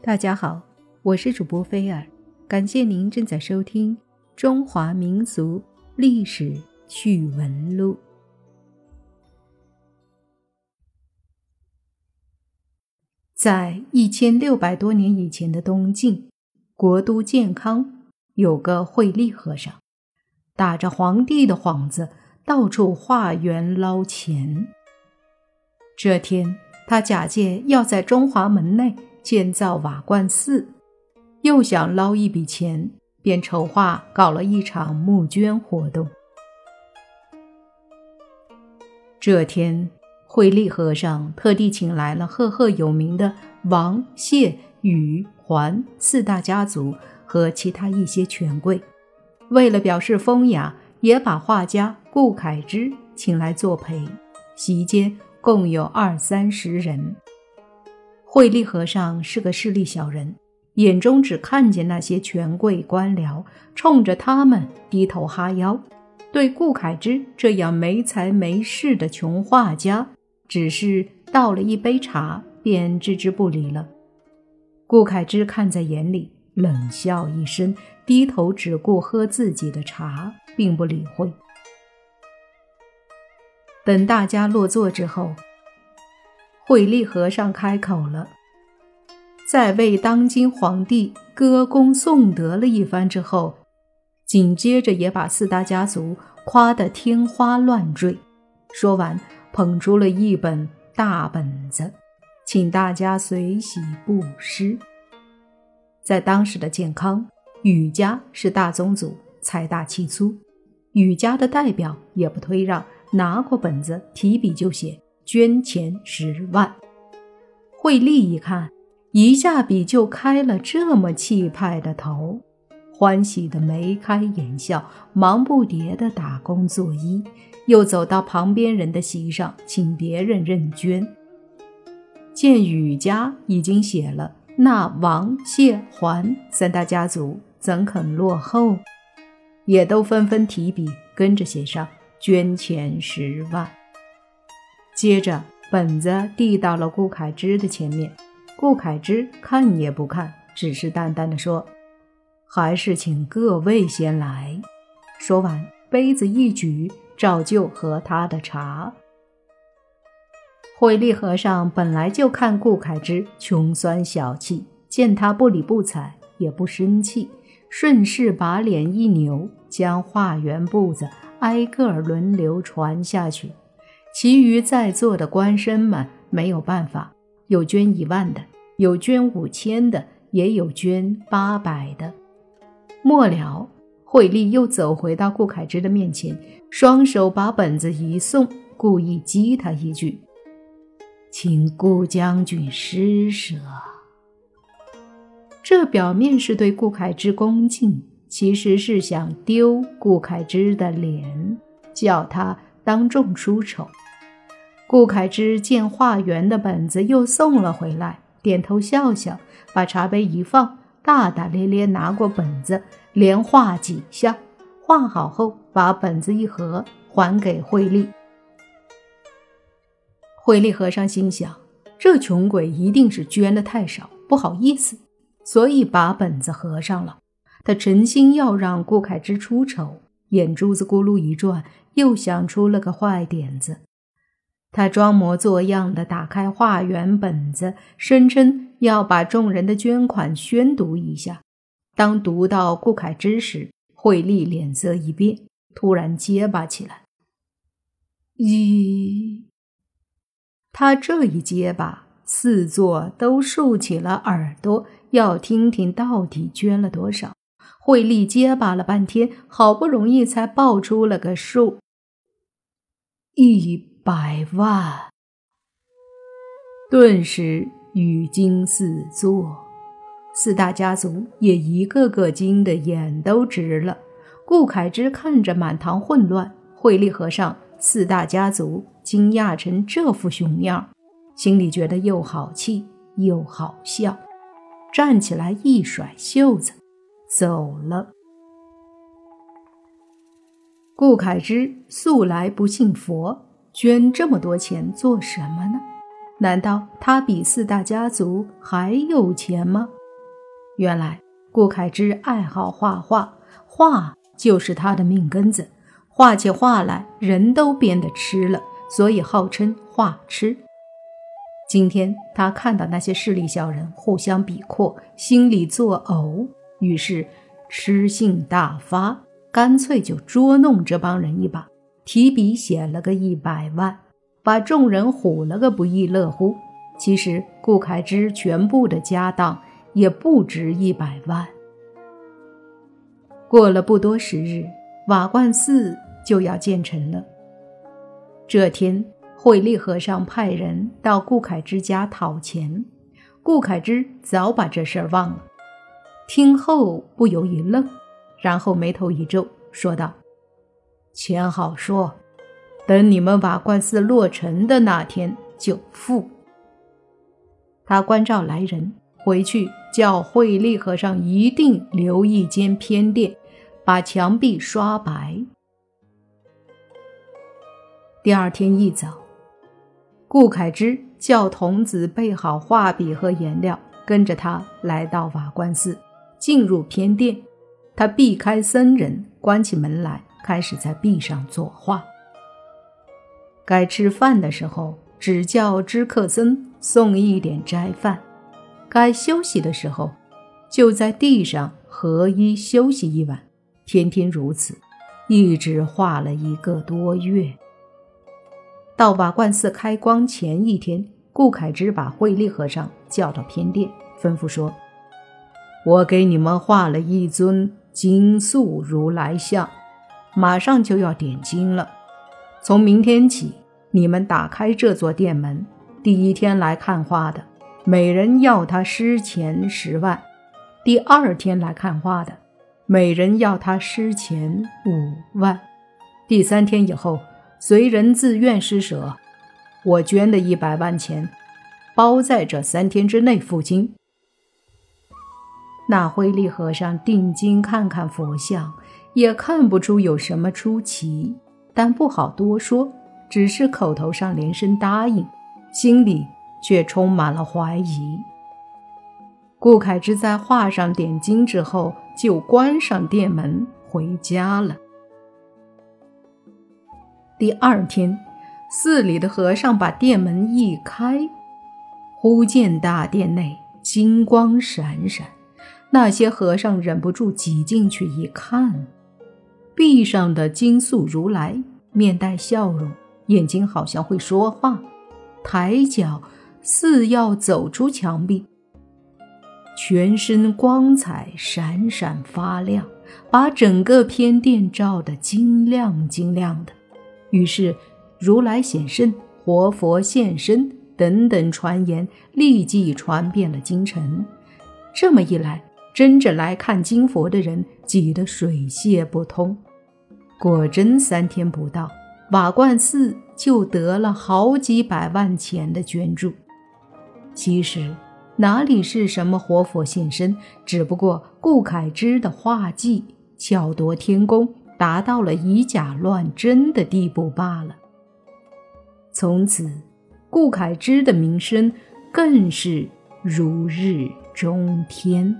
大家好，我是主播菲尔，感谢您正在收听《中华民俗历史趣闻录》。在一千六百多年以前的东晋国都建康，有个惠利和尚，打着皇帝的幌子，到处化缘捞钱。这天，他假借要在中华门内。建造瓦罐寺，又想捞一笔钱，便筹划搞了一场募捐活动。这天，慧利和尚特地请来了赫赫有名的王、谢、宇、桓四大家族和其他一些权贵，为了表示风雅，也把画家顾恺之请来作陪。席间共有二三十人。慧利和尚是个势利小人，眼中只看见那些权贵官僚，冲着他们低头哈腰。对顾恺之这样没才没势的穷画家，只是倒了一杯茶，便置之不理了。顾恺之看在眼里，冷笑一声，低头只顾喝自己的茶，并不理会。等大家落座之后。慧利和尚开口了，在为当今皇帝歌功颂德了一番之后，紧接着也把四大家族夸得天花乱坠。说完，捧出了一本大本子，请大家随喜布施。在当时的健康，禹家是大宗族，财大气粗，禹家的代表也不推让，拿过本子，提笔就写。捐钱十万，惠利一看，一下笔就开了这么气派的头，欢喜的眉开眼笑，忙不迭的打工作揖，又走到旁边人的席上，请别人认捐。见禹家已经写了，那王、谢、桓三大家族怎肯落后？也都纷纷提笔跟着写上捐钱十万。接着，本子递到了顾恺之的前面。顾恺之看也不看，只是淡淡的说：“还是请各位先来。”说完，杯子一举，照旧喝他的茶。慧利和尚本来就看顾恺之穷酸小气，见他不理不睬，也不生气，顺势把脸一扭，将化缘步子挨个轮流传下去。其余在座的官绅们没有办法，有捐一万的，有捐五千的，也有捐八百的。末了，惠利又走回到顾恺之的面前，双手把本子一送，故意激他一句：“请顾将军施舍。”这表面是对顾恺之恭敬，其实是想丢顾恺之的脸，叫他当众出丑。顾恺之见画圆的本子又送了回来，点头笑笑，把茶杯一放，大大咧咧拿过本子，连画几下，画好后把本子一合，还给惠利。惠利和尚心想：这穷鬼一定是捐的太少，不好意思，所以把本子合上了。他诚心要让顾恺之出丑，眼珠子咕噜一转，又想出了个坏点子。他装模作样的打开化缘本子，声称要把众人的捐款宣读一下。当读到顾恺之时，惠利脸色一变，突然结巴起来。咦，他这一结巴，四座都竖起了耳朵，要听听到底捐了多少。惠利结巴了半天，好不容易才报出了个数：一。百万，顿时语惊四座，四大家族也一个个惊得眼都直了。顾恺之看着满堂混乱，慧利和尚四大家族惊讶成这副熊样，心里觉得又好气又好笑，站起来一甩袖子走了。顾恺之素来不信佛。捐这么多钱做什么呢？难道他比四大家族还有钱吗？原来顾恺之爱好画画，画就是他的命根子，画起画来人都变得吃了，所以号称画痴。今天他看到那些势利小人互相比阔，心里作呕，于是痴性大发，干脆就捉弄这帮人一把，提笔写了个一百万。把众人唬了个不亦乐乎。其实顾恺之全部的家当也不值一百万。过了不多时日，瓦罐寺就要建成了。这天，慧利和尚派人到顾恺之家讨钱，顾恺之早把这事儿忘了。听后不由一愣，然后眉头一皱，说道：“钱好说。”等你们瓦罐寺落成的那天就付。他关照来人，回去叫慧利和尚一定留一间偏殿，把墙壁刷白。第二天一早，顾恺之叫童子备好画笔和颜料，跟着他来到瓦罐寺，进入偏殿。他避开僧人，关起门来，开始在壁上作画。该吃饭的时候，只叫知客僧送一点斋饭；该休息的时候，就在地上合衣休息一晚。天天如此，一直画了一个多月。到瓦罐寺开光前一天，顾恺之把慧利和尚叫到偏殿，吩咐说：“我给你们画了一尊金塑如来像，马上就要点睛了。”从明天起，你们打开这座殿门，第一天来看画的，每人要他施钱十万；第二天来看画的，每人要他施钱五万；第三天以后，随人自愿施舍。我捐的一百万钱，包在这三天之内付清。那慧利和尚定睛看看佛像，也看不出有什么出奇。但不好多说，只是口头上连声答应，心里却充满了怀疑。顾恺之在画上点睛之后，就关上店门回家了。第二天，寺里的和尚把店门一开，忽见大殿内金光闪闪，那些和尚忍不住挤进去一看。壁上的金塑如来面带笑容，眼睛好像会说话，抬脚似要走出墙壁，全身光彩闪闪发亮，把整个偏殿照得金亮金亮的。于是，如来显圣、活佛现身等等传言立即传遍了京城。这么一来，真正来看金佛的人挤得水泄不通。果真三天不到，瓦罐寺就得了好几百万钱的捐助。其实哪里是什么活佛现身，只不过顾恺之的画技巧夺天工，达到了以假乱真的地步罢了。从此，顾恺之的名声更是如日中天。